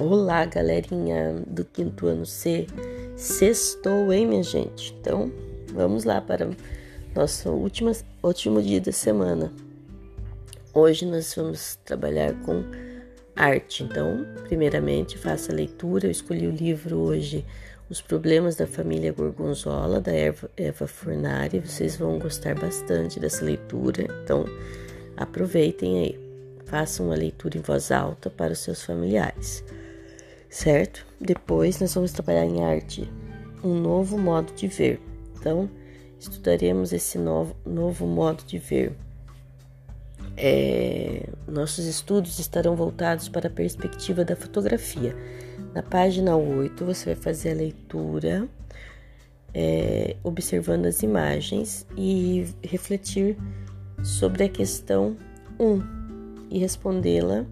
Olá, galerinha do quinto ano C. Sextou, hein, minha gente? Então, vamos lá para nosso último, último dia da semana. Hoje nós vamos trabalhar com arte. Então, primeiramente, faça a leitura. Eu escolhi o livro hoje Os Problemas da Família Gorgonzola, da Eva, Furnari. Vocês vão gostar bastante dessa leitura. Então, aproveitem aí. Façam uma leitura em voz alta para os seus familiares certo? Depois nós vamos trabalhar em arte, um novo modo de ver. Então, estudaremos esse novo, novo modo de ver. É, nossos estudos estarão voltados para a perspectiva da fotografia. Na página 8, você vai fazer a leitura, é, observando as imagens e refletir sobre a questão 1 e respondê-la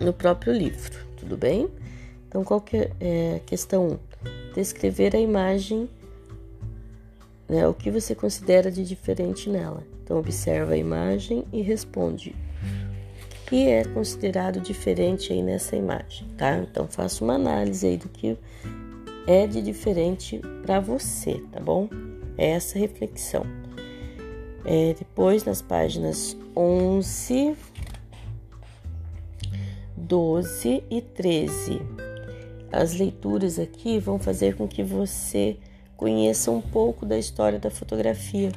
no próprio livro tudo bem? Então, qual que é a questão 1? Descrever a imagem, né, o que você considera de diferente nela. Então, observa a imagem e responde o que é considerado diferente aí nessa imagem, tá? Então, faça uma análise aí do que é de diferente para você, tá bom? É essa reflexão. É, depois, nas páginas 11, 12 e 13. As leituras aqui vão fazer com que você conheça um pouco da história da fotografia.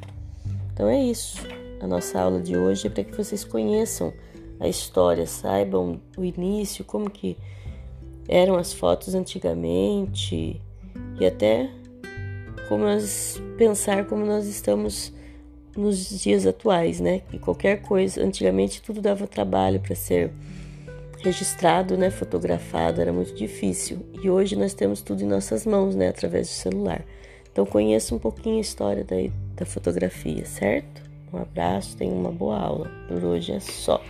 Então é isso. A nossa aula de hoje é para que vocês conheçam a história, saibam o início, como que eram as fotos antigamente e até como nós pensar como nós estamos nos dias atuais, né? Que qualquer coisa, antigamente tudo dava trabalho para ser registrado, né, fotografado, era muito difícil. E hoje nós temos tudo em nossas mãos, né, através do celular. Então conheça um pouquinho a história da, da fotografia, certo? Um abraço, tenha uma boa aula. Por hoje é só.